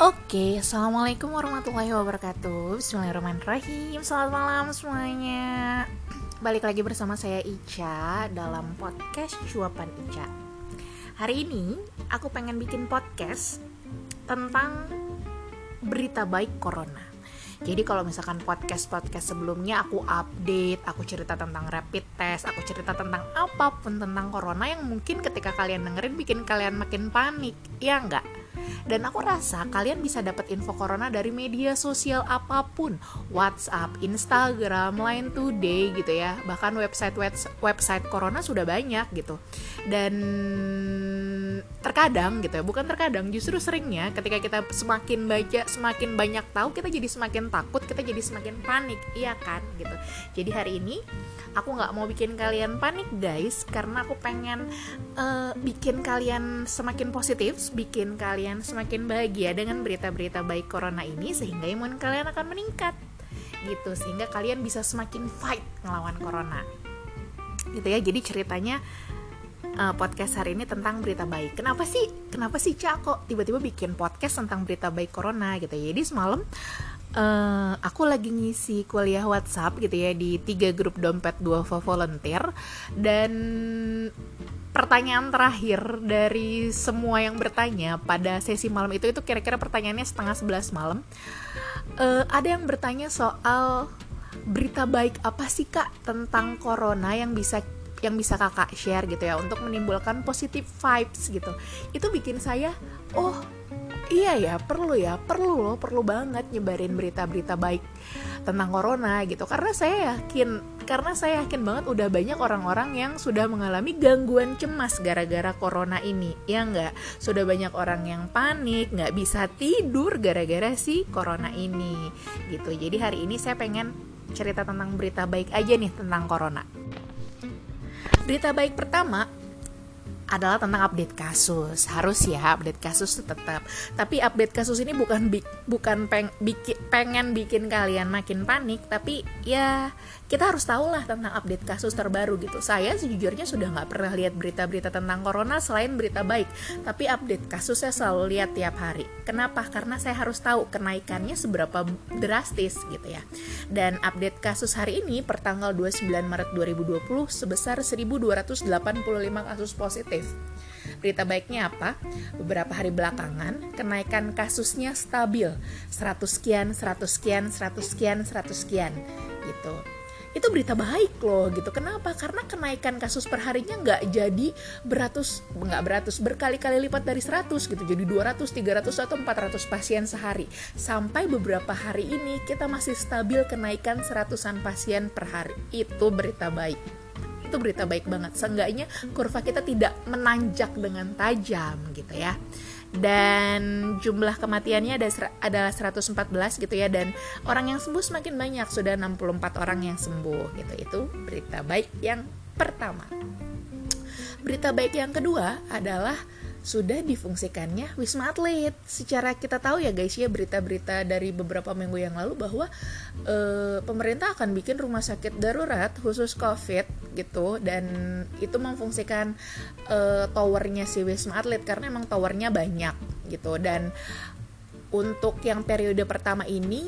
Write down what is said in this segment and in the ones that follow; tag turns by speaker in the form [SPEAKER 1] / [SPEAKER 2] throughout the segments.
[SPEAKER 1] Oke, Assalamualaikum warahmatullahi wabarakatuh. Bismillahirrahmanirrahim. Selamat malam semuanya. Balik lagi bersama saya Ica Dalam podcast Cuapan Ica. Hari ini aku pengen bikin podcast Tentang berita baik Corona. Jadi kalau misalkan podcast-podcast sebelumnya aku update, aku cerita tentang rapid test, aku cerita tentang apa pun tentang corona yang mungkin ketika kalian dengerin bikin kalian makin panik, ya enggak? Dan aku rasa kalian bisa dapat info corona dari media sosial apa pun, WhatsApp, Instagram, Line Today gitu ya. Bahkan website website corona sudah banyak gitu. Dan terkadang gitu ya, bukan terkadang, justru seringnya ketika kita semakin baca, semakin banyak tahu, kita jadi semakin takut, kita jadi semakin panik, iya kan gitu. Jadi hari ini aku nggak mau bikin kalian panik guys, karena aku pengen uh, bikin kalian semakin positif, bikin kalian semakin bahagia dengan berita-berita baik corona ini sehingga imun kalian akan meningkat. Gitu sehingga kalian bisa semakin fight ngelawan corona. Gitu ya jadi ceritanya uh, podcast hari ini tentang berita baik. Kenapa sih kenapa sih cak kok tiba-tiba bikin podcast tentang berita baik corona gitu ya? Jadi semalam uh, aku lagi ngisi kuliah WhatsApp gitu ya di tiga grup dompet dua volunteer dan pertanyaan terakhir dari semua yang bertanya pada sesi malam itu itu kira-kira pertanyaannya setengah sebelas malam. Uh, ada yang bertanya soal berita baik apa sih kak tentang corona yang bisa yang bisa kakak share gitu ya untuk menimbulkan positive vibes gitu. Itu bikin saya oh iya ya perlu ya perlu loh perlu banget nyebarin berita-berita baik tentang corona gitu. Karena saya yakin karena saya yakin banget udah banyak orang-orang yang sudah mengalami gangguan cemas gara-gara corona ini ya nggak? Sudah banyak orang yang panik nggak bisa tidur gara-gara si corona ini gitu. Jadi hari ini saya pengen cerita tentang berita baik aja nih tentang corona. Berita baik pertama adalah tentang update kasus. Harus ya update kasus tetap. Tapi update kasus ini bukan bi bukan peng bikin, pengen bikin kalian makin panik, tapi ya kita harus tahu lah tentang update kasus terbaru gitu. Saya sejujurnya sudah nggak pernah lihat berita-berita tentang corona selain berita baik, tapi update kasus saya selalu lihat tiap hari. Kenapa? Karena saya harus tahu kenaikannya seberapa drastis gitu ya. Dan update kasus hari ini per tanggal 29 Maret 2020 sebesar 1285 kasus positif Berita baiknya apa? Beberapa hari belakangan, kenaikan kasusnya stabil. 100 sekian, 100 sekian, 100 sekian, 100 sekian. Gitu. Itu berita baik loh gitu. Kenapa? Karena kenaikan kasus perharinya nggak jadi beratus, nggak beratus, berkali-kali lipat dari 100 gitu. Jadi 200, 300, atau 400 pasien sehari. Sampai beberapa hari ini kita masih stabil kenaikan seratusan pasien per hari. Itu berita baik itu berita baik banget. Seenggaknya kurva kita tidak menanjak dengan tajam gitu ya. Dan jumlah kematiannya ada adalah 114 gitu ya. Dan orang yang sembuh semakin banyak. Sudah 64 orang yang sembuh gitu. Itu berita baik yang pertama. Berita baik yang kedua adalah sudah difungsikannya Wisma Atlet. Secara kita tahu ya guys ya berita-berita dari beberapa minggu yang lalu bahwa e, pemerintah akan bikin rumah sakit darurat khusus COVID gitu dan itu memfungsikan e, towernya si Wisma Atlet karena emang towernya banyak gitu dan untuk yang periode pertama ini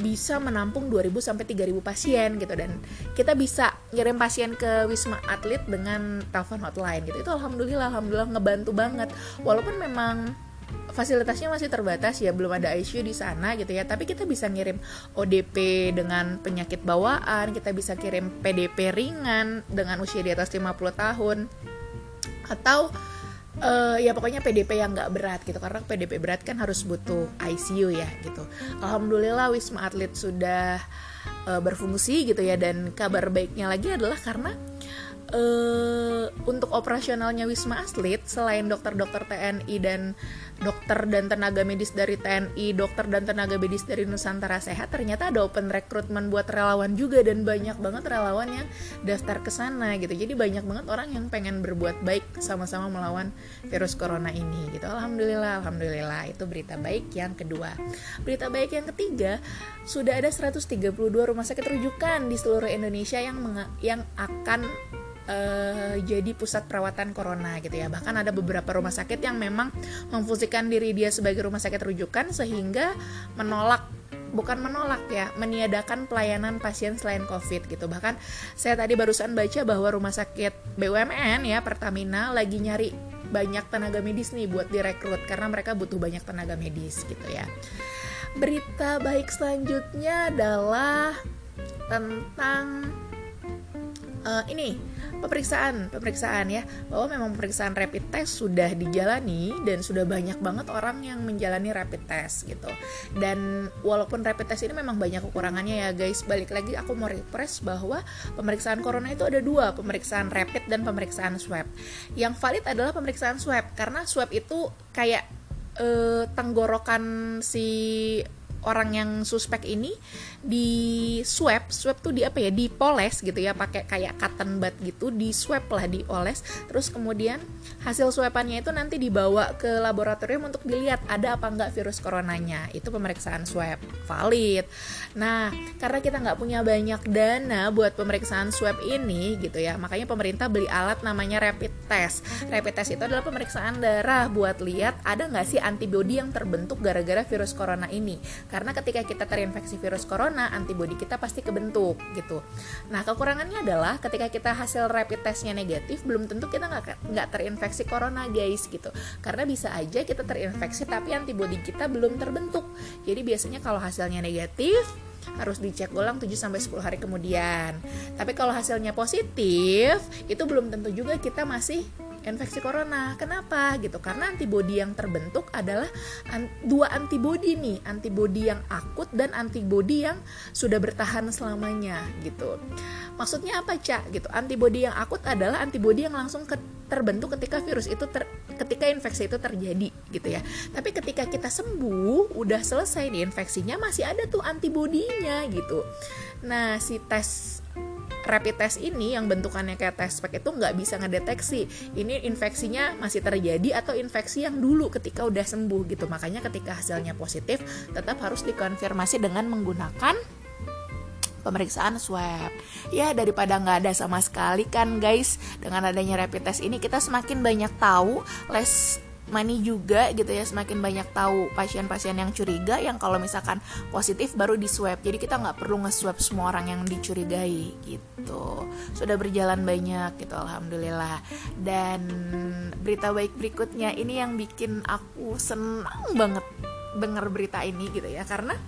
[SPEAKER 1] bisa menampung 2000 sampai 3000 pasien gitu dan kita bisa ngirim pasien ke Wisma Atlet dengan telepon hotline gitu. Itu alhamdulillah alhamdulillah ngebantu banget. Walaupun memang fasilitasnya masih terbatas ya belum ada ICU di sana gitu ya tapi kita bisa ngirim ODP dengan penyakit bawaan kita bisa kirim PDP ringan dengan usia di atas 50 tahun atau uh, ya pokoknya PDP yang nggak berat gitu karena PDP berat kan harus butuh ICU ya gitu. Alhamdulillah Wisma Atlet sudah uh, berfungsi gitu ya dan kabar baiknya lagi adalah karena uh, untuk operasionalnya Wisma Atlet selain dokter-dokter TNI dan dokter dan tenaga medis dari TNI, dokter dan tenaga medis dari Nusantara Sehat, ternyata ada open recruitment buat relawan juga dan banyak banget relawan yang daftar ke sana gitu. Jadi banyak banget orang yang pengen berbuat baik sama-sama melawan virus corona ini gitu. Alhamdulillah, alhamdulillah itu berita baik yang kedua. Berita baik yang ketiga, sudah ada 132 rumah sakit rujukan di seluruh Indonesia yang yang akan uh, jadi pusat perawatan corona gitu ya. Bahkan ada beberapa rumah sakit yang memang memfungsikan diri dia sebagai rumah sakit rujukan sehingga menolak bukan menolak ya, meniadakan pelayanan pasien selain COVID gitu. Bahkan saya tadi barusan baca bahwa rumah sakit BUMN ya Pertamina lagi nyari banyak tenaga medis nih buat direkrut karena mereka butuh banyak tenaga medis gitu ya. Berita baik selanjutnya adalah tentang uh, ini pemeriksaan pemeriksaan ya. Bahwa memang pemeriksaan rapid test sudah dijalani dan sudah banyak banget orang yang menjalani rapid test gitu. Dan walaupun rapid test ini memang banyak kekurangannya ya guys. Balik lagi aku mau refresh bahwa pemeriksaan corona itu ada dua pemeriksaan rapid dan pemeriksaan swab. Yang valid adalah pemeriksaan swab karena swab itu kayak eh, tenggorokan si orang yang suspek ini di swab swab tuh di apa ya dipoles gitu ya pakai kayak cotton bud gitu di swab lah dioles terus kemudian hasil swabannya itu nanti dibawa ke laboratorium untuk dilihat ada apa enggak virus coronanya. Itu pemeriksaan swab valid. Nah karena kita nggak punya banyak dana buat pemeriksaan swab ini gitu ya makanya pemerintah beli alat namanya rapid test. Rapid test itu adalah pemeriksaan darah buat lihat ada nggak sih antibodi yang terbentuk gara-gara virus corona ini. Karena ketika kita terinfeksi virus corona corona antibodi kita pasti kebentuk gitu. Nah kekurangannya adalah ketika kita hasil rapid testnya negatif belum tentu kita nggak nggak terinfeksi corona guys gitu. Karena bisa aja kita terinfeksi tapi antibodi kita belum terbentuk. Jadi biasanya kalau hasilnya negatif harus dicek ulang 7 sampai 10 hari kemudian. Tapi kalau hasilnya positif, itu belum tentu juga kita masih infeksi corona. Kenapa? Gitu. Karena antibodi yang terbentuk adalah an dua antibodi nih, antibodi yang akut dan antibodi yang sudah bertahan selamanya gitu. Maksudnya apa, Cak? Gitu. Antibodi yang akut adalah antibodi yang langsung ke terbentuk ketika virus itu ter ketika infeksi itu terjadi gitu ya. Tapi ketika kita sembuh, udah selesai nih infeksinya masih ada tuh antibodinya gitu. Nah, si tes rapid test ini yang bentukannya kayak test pack itu nggak bisa ngedeteksi. Ini infeksinya masih terjadi atau infeksi yang dulu ketika udah sembuh gitu. Makanya ketika hasilnya positif tetap harus dikonfirmasi dengan menggunakan pemeriksaan swab. Ya daripada nggak ada sama sekali kan guys. Dengan adanya rapid test ini kita semakin banyak tahu less money juga gitu ya semakin banyak tahu pasien-pasien yang curiga yang kalau misalkan positif baru di swab jadi kita nggak perlu nge-swab semua orang yang dicurigai gitu. Sudah berjalan banyak gitu alhamdulillah. Dan berita baik berikutnya ini yang bikin aku senang banget dengar berita ini gitu ya karena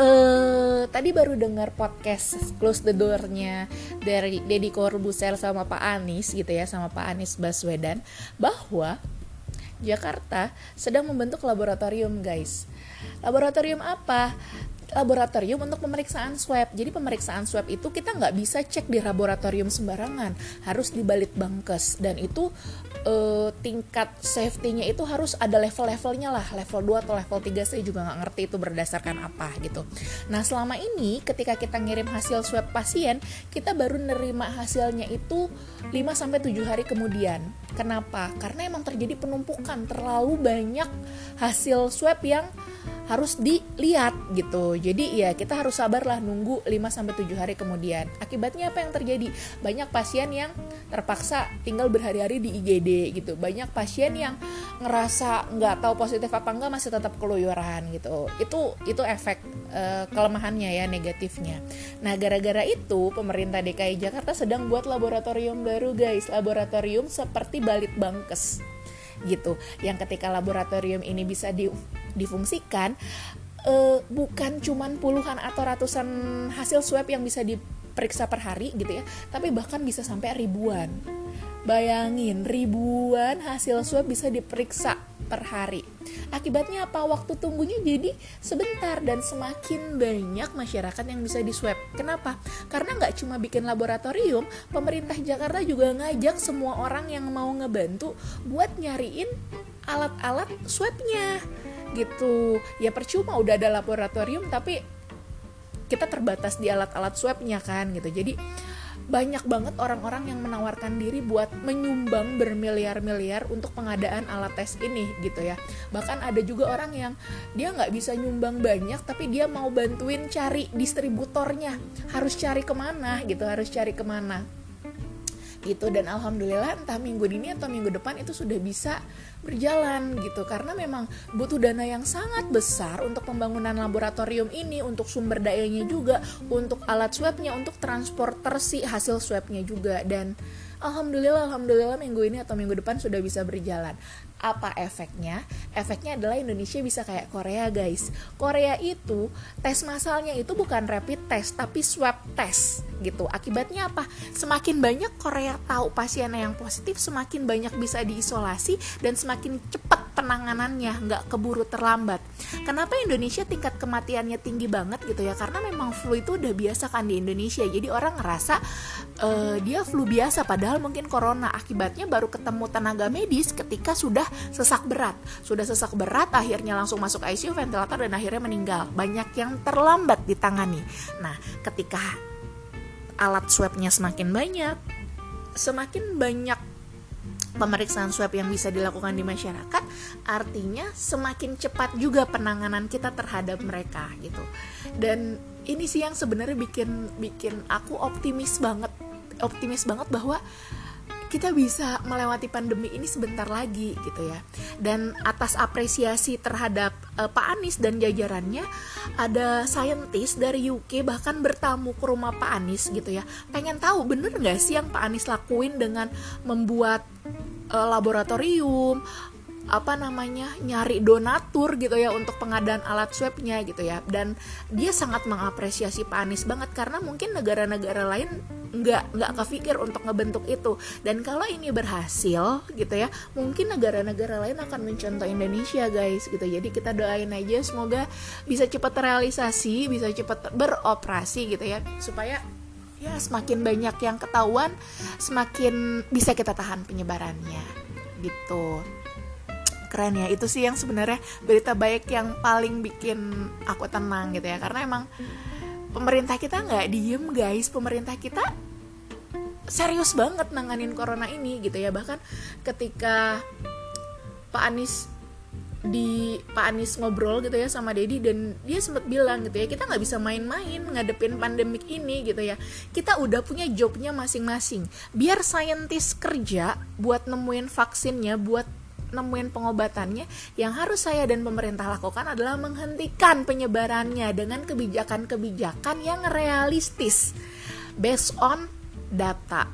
[SPEAKER 1] uh, tadi baru dengar podcast Close the Door-nya dari Deddy Corbuzier sama Pak Anies gitu ya sama Pak Anies Baswedan bahwa Jakarta sedang membentuk laboratorium guys. Laboratorium apa? laboratorium untuk pemeriksaan swab. Jadi pemeriksaan swab itu kita nggak bisa cek di laboratorium sembarangan, harus di balit bangkes dan itu uh, tingkat safety-nya itu harus ada level-levelnya lah, level 2 atau level 3 saya juga nggak ngerti itu berdasarkan apa gitu. Nah selama ini ketika kita ngirim hasil swab pasien, kita baru nerima hasilnya itu 5 sampai 7 hari kemudian. Kenapa? Karena emang terjadi penumpukan terlalu banyak hasil swab yang harus dilihat gitu. Jadi ya kita harus sabarlah nunggu 5 sampai 7 hari kemudian. Akibatnya apa yang terjadi? Banyak pasien yang terpaksa tinggal berhari-hari di IGD gitu. Banyak pasien yang ngerasa nggak tahu positif apa enggak masih tetap keluyuran gitu. Itu itu efek uh, kelemahannya ya negatifnya. Nah, gara-gara itu pemerintah DKI Jakarta sedang buat laboratorium baru guys. Laboratorium seperti Balit Bangkes gitu. Yang ketika laboratorium ini bisa di, difungsikan uh, bukan cuman puluhan atau ratusan hasil swab yang bisa diperiksa per hari gitu ya tapi bahkan bisa sampai ribuan. Bayangin ribuan hasil swab bisa diperiksa per hari. Akibatnya apa? Waktu tunggunya jadi sebentar dan semakin banyak masyarakat yang bisa di swab. Kenapa? Karena nggak cuma bikin laboratorium, pemerintah Jakarta juga ngajak semua orang yang mau ngebantu buat nyariin alat-alat swabnya gitu. Ya percuma udah ada laboratorium tapi kita terbatas di alat-alat swabnya kan gitu. Jadi banyak banget orang-orang yang menawarkan diri buat menyumbang bermiliar-miliar untuk pengadaan alat tes ini gitu ya. Bahkan ada juga orang yang dia nggak bisa nyumbang banyak tapi dia mau bantuin cari distributornya. Harus cari ke mana gitu harus cari ke mana gitu. Dan alhamdulillah entah minggu ini atau minggu depan itu sudah bisa berjalan gitu. Karena memang butuh dana yang sangat besar untuk pembangunan laboratorium ini untuk sumber dayanya juga untuk alat swabnya untuk transportasi hasil swabnya juga. Dan Alhamdulillah, alhamdulillah minggu ini atau minggu depan sudah bisa berjalan. Apa efeknya? Efeknya adalah Indonesia bisa kayak Korea, guys. Korea itu tes masalnya itu bukan rapid test, tapi swab test gitu. Akibatnya apa? Semakin banyak Korea tahu pasien yang positif, semakin banyak bisa diisolasi dan semakin cepat penanganannya, nggak keburu terlambat. Kenapa Indonesia tingkat kematiannya tinggi banget gitu ya? Karena memang flu itu udah biasa kan di Indonesia. Jadi orang ngerasa uh, dia flu biasa, padahal mungkin corona. Akibatnya baru ketemu tenaga medis ketika sudah sesak berat. Sudah sesak berat, akhirnya langsung masuk ICU, ventilator, dan akhirnya meninggal. Banyak yang terlambat ditangani. Nah, ketika alat swabnya semakin banyak, semakin banyak pemeriksaan swab yang bisa dilakukan di masyarakat artinya semakin cepat juga penanganan kita terhadap mereka gitu. Dan ini sih yang sebenarnya bikin bikin aku optimis banget optimis banget bahwa kita bisa melewati pandemi ini sebentar lagi gitu ya. Dan atas apresiasi terhadap uh, Pak Anies dan jajarannya, ada saintis dari UK bahkan bertamu ke rumah Pak Anies gitu ya. Pengen tahu bener nggak sih yang Pak Anies lakuin dengan membuat uh, laboratorium, apa namanya nyari donatur gitu ya untuk pengadaan alat swabnya gitu ya. Dan dia sangat mengapresiasi Pak Anies banget karena mungkin negara-negara lain nggak nggak kepikir untuk ngebentuk itu. Dan kalau ini berhasil gitu ya mungkin negara-negara lain akan mencontoh Indonesia guys gitu. Jadi kita doain aja semoga bisa cepat terrealisasi bisa cepat beroperasi gitu ya. Supaya ya semakin banyak yang ketahuan semakin bisa kita tahan penyebarannya gitu keren ya. Itu sih yang sebenarnya berita baik yang paling bikin aku tenang gitu ya. Karena emang pemerintah kita nggak diem guys. Pemerintah kita serius banget nanganin corona ini gitu ya. Bahkan ketika Pak Anies di Pak Anies ngobrol gitu ya sama Dedi dan dia sempat bilang gitu ya kita nggak bisa main-main ngadepin pandemik ini gitu ya. Kita udah punya jobnya masing-masing. Biar saintis kerja buat nemuin vaksinnya buat nemuin pengobatannya yang harus saya dan pemerintah lakukan adalah menghentikan penyebarannya dengan kebijakan-kebijakan yang realistis based on data.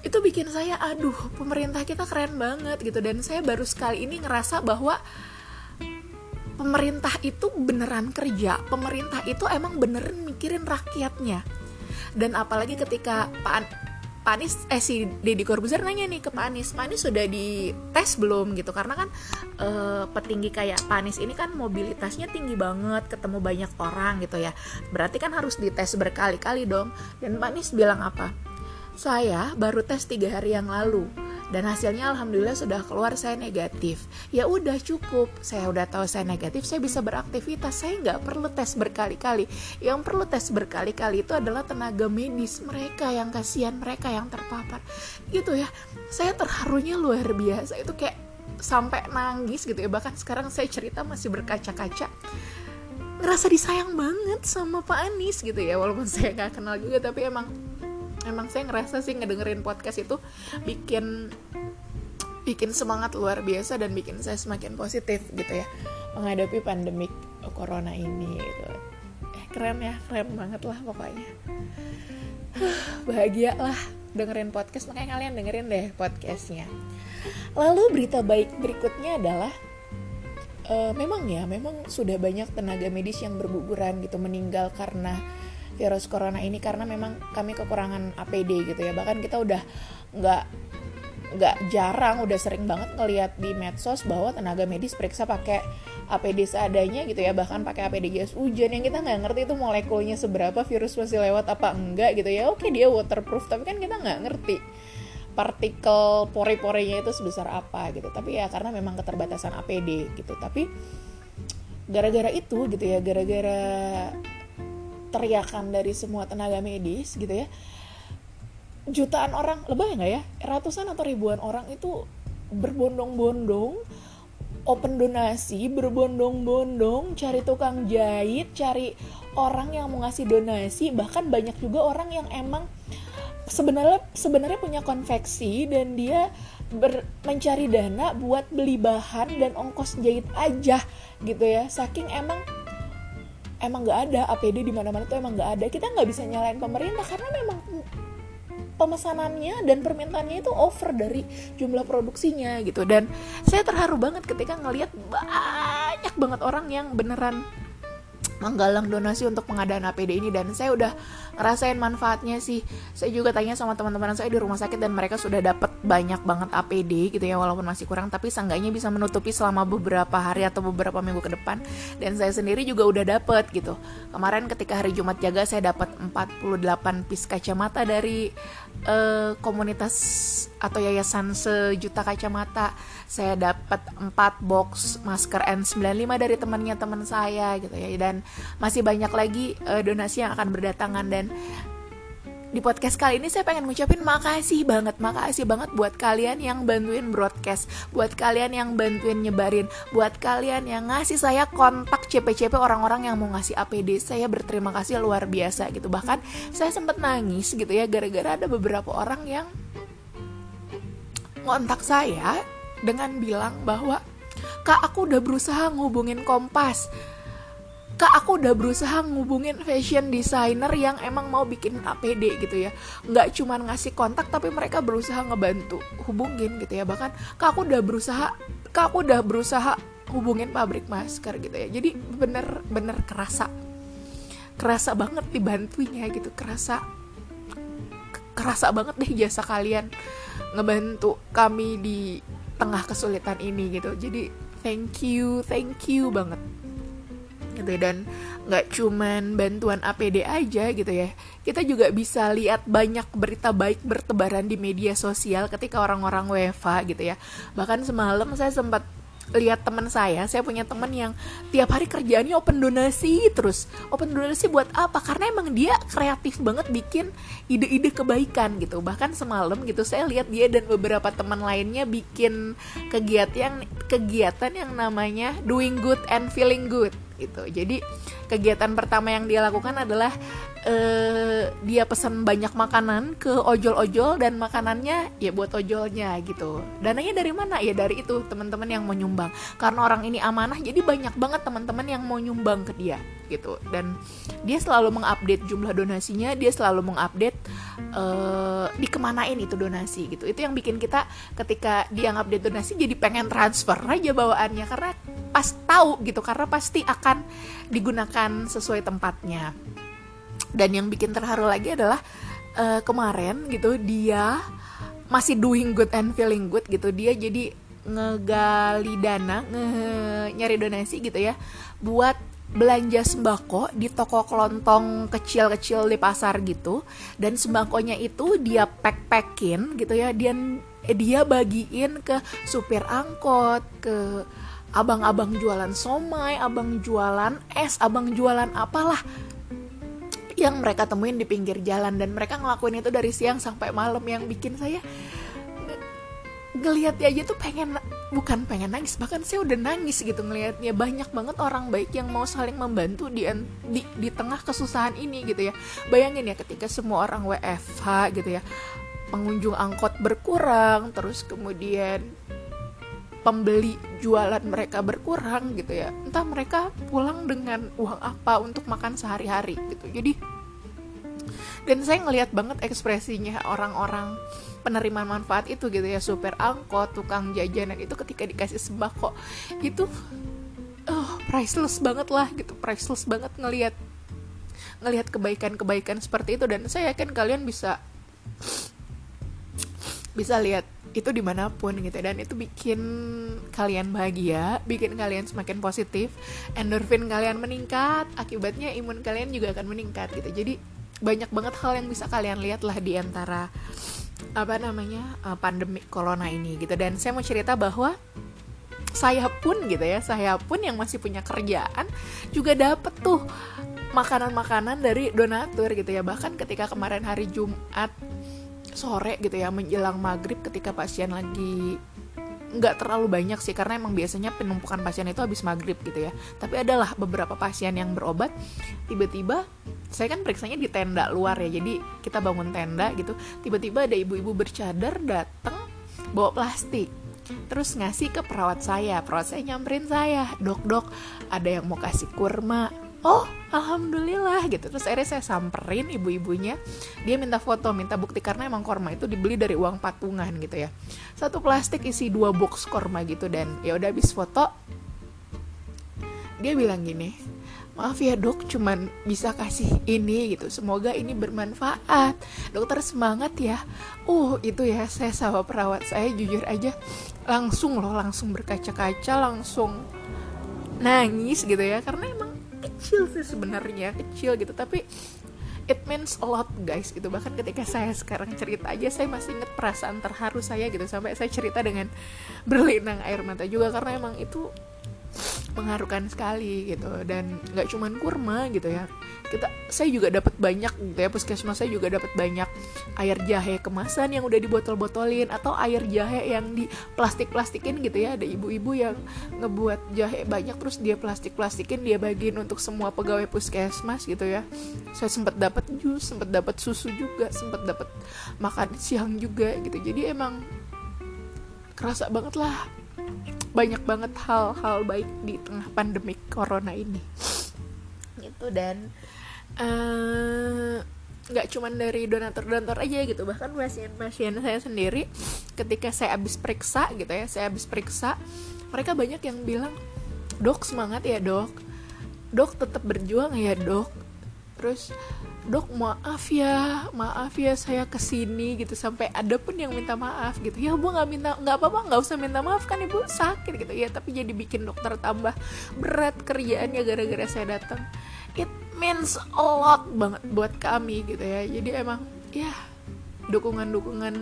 [SPEAKER 1] Itu bikin saya aduh pemerintah kita keren banget gitu. Dan saya baru sekali ini ngerasa bahwa pemerintah itu beneran kerja. Pemerintah itu emang beneran mikirin rakyatnya. Dan apalagi ketika Pak Pak Anies eh si Deddy Corbuzier nanya nih ke Pak Anies Pak Anies sudah dites belum? Gitu. Karena kan e, petinggi kayak Pak Anies ini kan mobilitasnya tinggi banget ketemu banyak orang gitu ya. Berarti kan harus dites berkali-kali dong. Dan Pak Anies bilang apa? Saya baru tes tiga hari yang lalu dan hasilnya alhamdulillah sudah keluar saya negatif. Ya udah cukup. Saya udah tahu saya negatif saya bisa beraktivitas. Saya nggak perlu tes berkali-kali. Yang perlu tes berkali-kali itu adalah tenaga medis mereka yang kasihan mereka yang terpapar. Gitu ya. Saya terharunya luar biasa. Itu kayak sampai nangis gitu ya. Bahkan sekarang saya cerita masih berkaca-kaca. Ngerasa disayang banget sama Pak Anies gitu ya. Walaupun saya nggak kenal juga tapi emang emang saya ngerasa sih ngedengerin podcast itu bikin bikin semangat luar biasa dan bikin saya semakin positif gitu ya. Menghadapi pandemik corona ini gitu. Eh, keren ya keren banget lah pokoknya. Bahagia lah dengerin podcast. Makanya kalian dengerin deh podcastnya. Lalu berita baik berikutnya adalah uh, memang ya memang sudah banyak tenaga medis yang berguguran gitu meninggal karena virus corona ini karena memang kami kekurangan APD gitu ya. Bahkan kita udah nggak nggak jarang udah sering banget ngeliat di medsos bahwa tenaga medis periksa pakai APD seadanya gitu ya. Bahkan pakai APD gas hujan. Yang kita nggak ngerti itu molekulnya seberapa virus masih lewat apa enggak gitu ya. Oke dia waterproof. Tapi kan kita nggak ngerti partikel pori-porinya itu sebesar apa gitu. Tapi ya karena memang keterbatasan APD gitu. Tapi gara-gara itu gitu ya gara-gara teriakan dari semua tenaga medis gitu ya. Jutaan orang lebih nggak ya? Ratusan atau ribuan orang itu berbondong-bondong open donasi berbondong-bondong cari tukang jahit cari orang yang mau ngasih donasi bahkan banyak juga orang yang emang sebenarnya sebenarnya punya konveksi dan dia ber, mencari dana buat beli bahan dan ongkos jahit aja gitu ya. Saking emang emang nggak ada APD di mana-mana tuh emang nggak ada. Kita nggak bisa nyalain pemerintah karena memang pemesanannya dan permintaannya itu over dari jumlah produksinya gitu. Dan saya terharu banget ketika ngelihat banyak banget orang yang beneran menggalang donasi untuk pengadaan APD ini dan saya udah ngerasain manfaatnya sih. Saya juga tanya sama teman-teman saya di rumah sakit dan mereka sudah dapat banyak banget APD gitu ya walaupun masih kurang tapi seenggaknya bisa menutupi selama beberapa hari atau beberapa minggu ke depan dan saya sendiri juga udah dapet gitu. Kemarin ketika hari Jumat jaga saya dapat 48 piece kacamata dari uh, komunitas atau yayasan sejuta kacamata. Saya dapat 4 box masker N95 dari temannya teman saya gitu ya. Dan masih banyak lagi uh, donasi yang akan berdatangan. Dan di podcast kali ini saya pengen ngucapin makasih banget makasih banget buat kalian yang bantuin broadcast buat kalian yang bantuin nyebarin buat kalian yang ngasih saya kontak CP-CP orang-orang yang mau ngasih APD saya berterima kasih luar biasa gitu. Bahkan saya sempat nangis gitu ya gara-gara ada beberapa orang yang kontak saya dengan bilang bahwa kak aku udah berusaha ngubungin Kompas Kak aku udah berusaha ngubungin fashion designer yang emang mau bikin APD gitu ya. Nggak cuman ngasih kontak tapi mereka berusaha ngebantu hubungin gitu ya. Bahkan kak aku udah berusaha kak aku udah berusaha hubungin pabrik masker gitu ya. Jadi bener-bener kerasa. Kerasa banget dibantunya gitu. Kerasa kerasa banget deh jasa kalian ngebantu kami di tengah kesulitan ini gitu. Jadi thank you thank you banget gitu dan nggak cuman bantuan APD aja gitu ya kita juga bisa lihat banyak berita baik bertebaran di media sosial ketika orang-orang WFA gitu ya bahkan semalam saya sempat lihat teman saya, saya punya teman yang tiap hari kerjaannya open donasi terus. Open donasi buat apa? Karena emang dia kreatif banget bikin ide-ide kebaikan gitu. Bahkan semalam gitu saya lihat dia dan beberapa teman lainnya bikin kegiatan kegiatan yang namanya doing good and feeling good gitu. Jadi kegiatan pertama yang dia lakukan adalah uh, dia pesan banyak makanan ke ojol-ojol dan makanannya ya buat ojolnya gitu. Dananya dari mana? Ya dari itu teman-teman yang mau nyumbang. Karena orang ini amanah jadi banyak banget teman-teman yang mau nyumbang ke dia gitu. Dan dia selalu mengupdate jumlah donasinya, dia selalu mengupdate uh, dikemanain itu donasi gitu. Itu yang bikin kita ketika dia ngupdate donasi jadi pengen transfer aja bawaannya karena pas tahu gitu karena pasti akan digunakan sesuai tempatnya. Dan yang bikin terharu lagi adalah uh, kemarin gitu dia masih doing good and feeling good gitu. Dia jadi ngegali dana nge nyari donasi gitu ya buat belanja sembako di toko kelontong kecil-kecil di pasar gitu. Dan sembakonya itu dia pack-packin gitu ya dia dia bagiin ke supir angkot ke abang-abang jualan somai, abang jualan es, abang jualan apalah yang mereka temuin di pinggir jalan. Dan mereka ngelakuin itu dari siang sampai malam. Yang bikin saya ngelihatnya aja tuh pengen bukan pengen nangis bahkan saya udah nangis gitu ngelihatnya. Banyak banget orang baik yang mau saling membantu di di, di tengah kesusahan ini gitu ya. Bayangin ya ketika semua orang WFH gitu ya pengunjung angkot berkurang terus kemudian pembeli jualan mereka berkurang gitu ya entah mereka pulang dengan uang apa untuk makan sehari-hari gitu. Jadi dan saya ngelihat banget ekspresinya orang-orang penerima manfaat itu gitu ya supir angkot tukang jajanan itu ketika dikasih sembako itu oh priceless banget lah gitu priceless banget ngelihat ngelihat kebaikan-kebaikan seperti itu. Dan saya yakin kalian bisa bisa lihat itu di mana pun gitu dan itu bikin kalian bahagia bikin kalian semakin positif endorfin kalian meningkat akibatnya imun kalian juga akan meningkat gitu. Jadi banyak banget hal yang bisa kalian lihat lah di antara apa namanya uh, pandemi corona ini gitu. Dan saya mau cerita bahwa saya pun gitu ya saya pun yang masih punya kerjaan juga dapet tuh makanan-makanan dari donatur gitu ya. Bahkan ketika kemarin hari Jumat sore gitu ya menjelang maghrib ketika pasien lagi nggak terlalu banyak sih karena emang biasanya penumpukan pasien itu habis maghrib gitu ya. Tapi adalah beberapa pasien yang berobat tiba-tiba saya kan periksanya di tenda luar ya jadi kita bangun tenda gitu tiba-tiba ada ibu-ibu bercadar datang bawa plastik terus ngasih ke perawat saya perawat saya nyamperin saya dok dok ada yang mau kasih kurma oh alhamdulillah gitu. Terus akhirnya saya samperin ibu-ibunya. Dia minta foto minta bukti karena emang korma itu dibeli dari uang patungan gitu ya. Satu plastik isi dua box korma gitu. Dan ya udah habis foto dia bilang gini maaf ya dok cuman bisa kasih ini gitu. Semoga ini bermanfaat. Dokter semangat ya. Uh itu ya saya sama perawat saya jujur aja langsung loh langsung berkaca-kaca langsung nangis gitu ya. Karena emang kecil sih sebenarnya kecil gitu. Tapi it means a lot guys. Gitu bahkan ketika saya sekarang cerita aja saya masih inget perasaan terharu saya gitu. Sampai saya cerita dengan berlinang air mata juga karena emang itu mengharukan sekali gitu. Dan nggak cuman kurma gitu ya. Kita saya juga dapat banyak gitu ya puskesmas saya juga dapat banyak air jahe kemasan yang udah dibotol-botolin atau air jahe yang di plastik-plastikin gitu ya. Ada ibu-ibu yang ngebuat jahe banyak terus dia plastik-plastikin dia bagiin untuk semua pegawai puskesmas gitu ya. Saya sempat dapat jus sempat dapat susu juga sempat dapat makan siang juga gitu. Jadi emang kerasa banget lah banyak banget hal-hal baik di tengah pandemi corona ini. Gitu dan eh, nggak uh, cuman dari donatur-donatur aja gitu bahkan pasien-pasien saya sendiri ketika saya habis periksa gitu ya saya habis periksa mereka banyak yang bilang dok semangat ya dok. Dok tetap berjuang ya dok. Terus dok maaf ya maaf ya saya ke sini gitu sampai ada pun yang minta maaf gitu. Ya bu nggak minta nggak apa-apa nggak usah minta maaf kan ibu? Sakit gitu. Ya tapi jadi bikin dokter tambah berat kerjaannya gara-gara saya datang. It means a lot banget buat kami gitu ya. Jadi emang ya dukungan-dukungan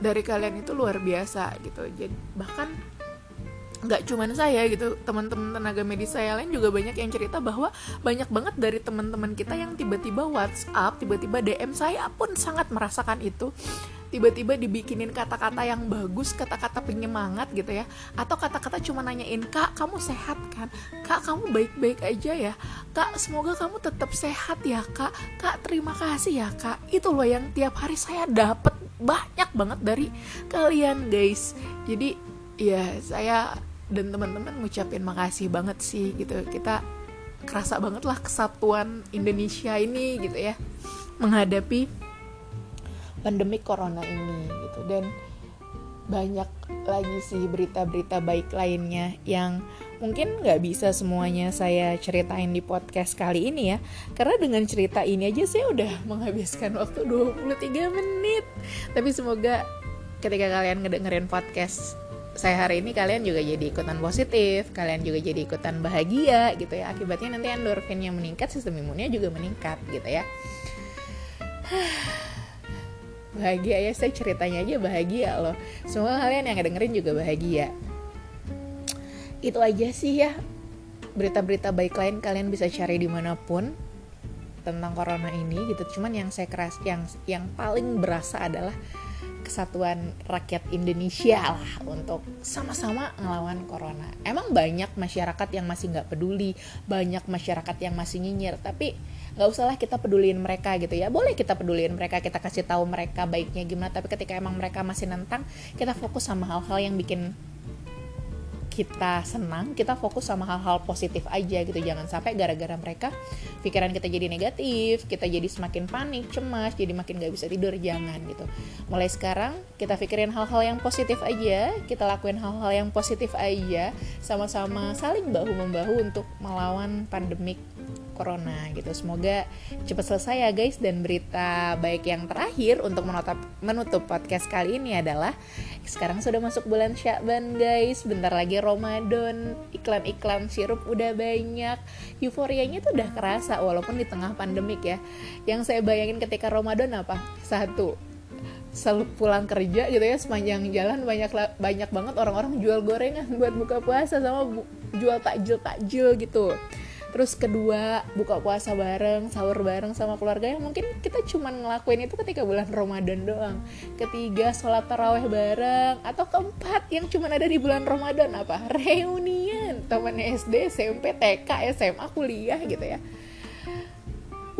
[SPEAKER 1] dari kalian itu luar biasa gitu. Jadi bahkan nggak cuman saya gitu teman-teman tenaga medis saya lain juga banyak yang cerita bahwa banyak banget dari teman-teman kita yang tiba-tiba WhatsApp tiba-tiba DM saya pun sangat merasakan itu. Tiba-tiba dibikinin kata-kata yang bagus kata-kata penyemangat gitu ya. Atau kata-kata cuma nanyain kak kamu sehat kan? Kak kamu baik-baik aja ya? Kak semoga kamu tetap sehat ya kak. Kak terima kasih ya kak. Itu loh yang tiap hari saya dapat banyak banget dari kalian guys. Jadi ya saya dan teman-teman ngucapin makasih banget sih gitu. Kita kerasa banget lah kesatuan Indonesia ini gitu ya menghadapi pandemi corona ini gitu. Dan banyak lagi sih berita-berita baik lainnya yang mungkin nggak bisa semuanya saya ceritain di podcast kali ini ya. Karena dengan cerita ini aja saya udah menghabiskan waktu 23 menit. Tapi semoga ketika kalian ngedengerin podcast saya hari ini kalian juga jadi ikutan positif, kalian juga jadi ikutan bahagia gitu ya. Akibatnya nanti endorfinnya meningkat, sistem imunnya juga meningkat gitu ya. bahagia ya, saya ceritanya aja bahagia loh. Semua kalian yang dengerin juga bahagia. Itu aja sih ya. Berita-berita baik lain kalian bisa cari di mana pun tentang corona ini gitu. Cuman yang saya keras, yang yang paling berasa adalah kesatuan rakyat Indonesia lah untuk sama-sama ngelawan corona. Emang banyak masyarakat yang masih nggak peduli, banyak masyarakat yang masih nyinyir, tapi nggak usahlah kita peduliin mereka gitu ya. Boleh kita peduliin mereka, kita kasih tahu mereka baiknya gimana, tapi ketika emang mereka masih nentang, kita fokus sama hal-hal yang bikin kita senang, kita fokus sama hal-hal positif aja gitu. Jangan sampai gara-gara mereka pikiran kita jadi negatif, kita jadi semakin panik, cemas, jadi makin gak bisa tidur. Jangan gitu. Mulai sekarang kita pikirin hal-hal yang positif aja, kita lakuin hal-hal yang positif aja, sama-sama saling bahu membahu untuk melawan pandemik corona gitu. Semoga cepat selesai ya guys dan berita baik yang terakhir untuk menutup menutup podcast kali ini adalah sekarang sudah masuk bulan Syakban guys. Bentar lagi Ramadan, iklan-iklan sirup udah banyak. Euforianya tuh udah kerasa walaupun di tengah pandemik ya. Yang saya bayangin ketika Ramadan apa? Satu, selalu pulang kerja gitu ya sepanjang jalan banyak banyak banget orang-orang jual gorengan buat buka puasa sama bu, jual takjil takjil gitu terus kedua buka puasa bareng sahur bareng sama keluarga yang mungkin kita cuma ngelakuin itu ketika bulan Ramadan doang. Ketiga sholat taraweh bareng. Atau keempat yang cuma ada di bulan Ramadan apa? Reunian. Teman SD SMP TK SMA kuliah gitu ya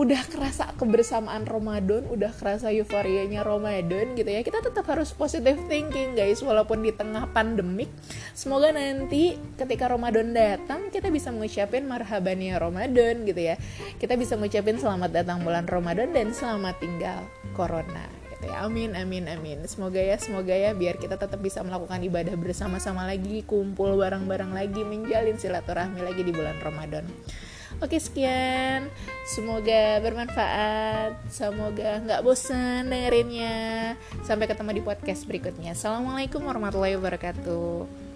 [SPEAKER 1] udah kerasa kebersamaan Ramadan udah kerasa euforianya Ramadan gitu ya kita tetap harus positive thinking guys walaupun di tengah pandemik. Semoga nanti ketika Ramadan datang kita bisa mengucapin marhaban ya Ramadan gitu ya. Kita bisa mengucapin selamat datang bulan Ramadan dan selamat tinggal corona gitu ya. Amin amin amin. Semoga ya semoga ya biar kita tetap bisa melakukan ibadah bersama-sama lagi kumpul bareng-bareng lagi menjalin silaturahmi lagi di bulan Ramadan Oke sekian, semoga bermanfaat, semoga nggak bosan dengerinnya. Sampai ketemu di podcast berikutnya. Assalamualaikum warahmatullahi wabarakatuh.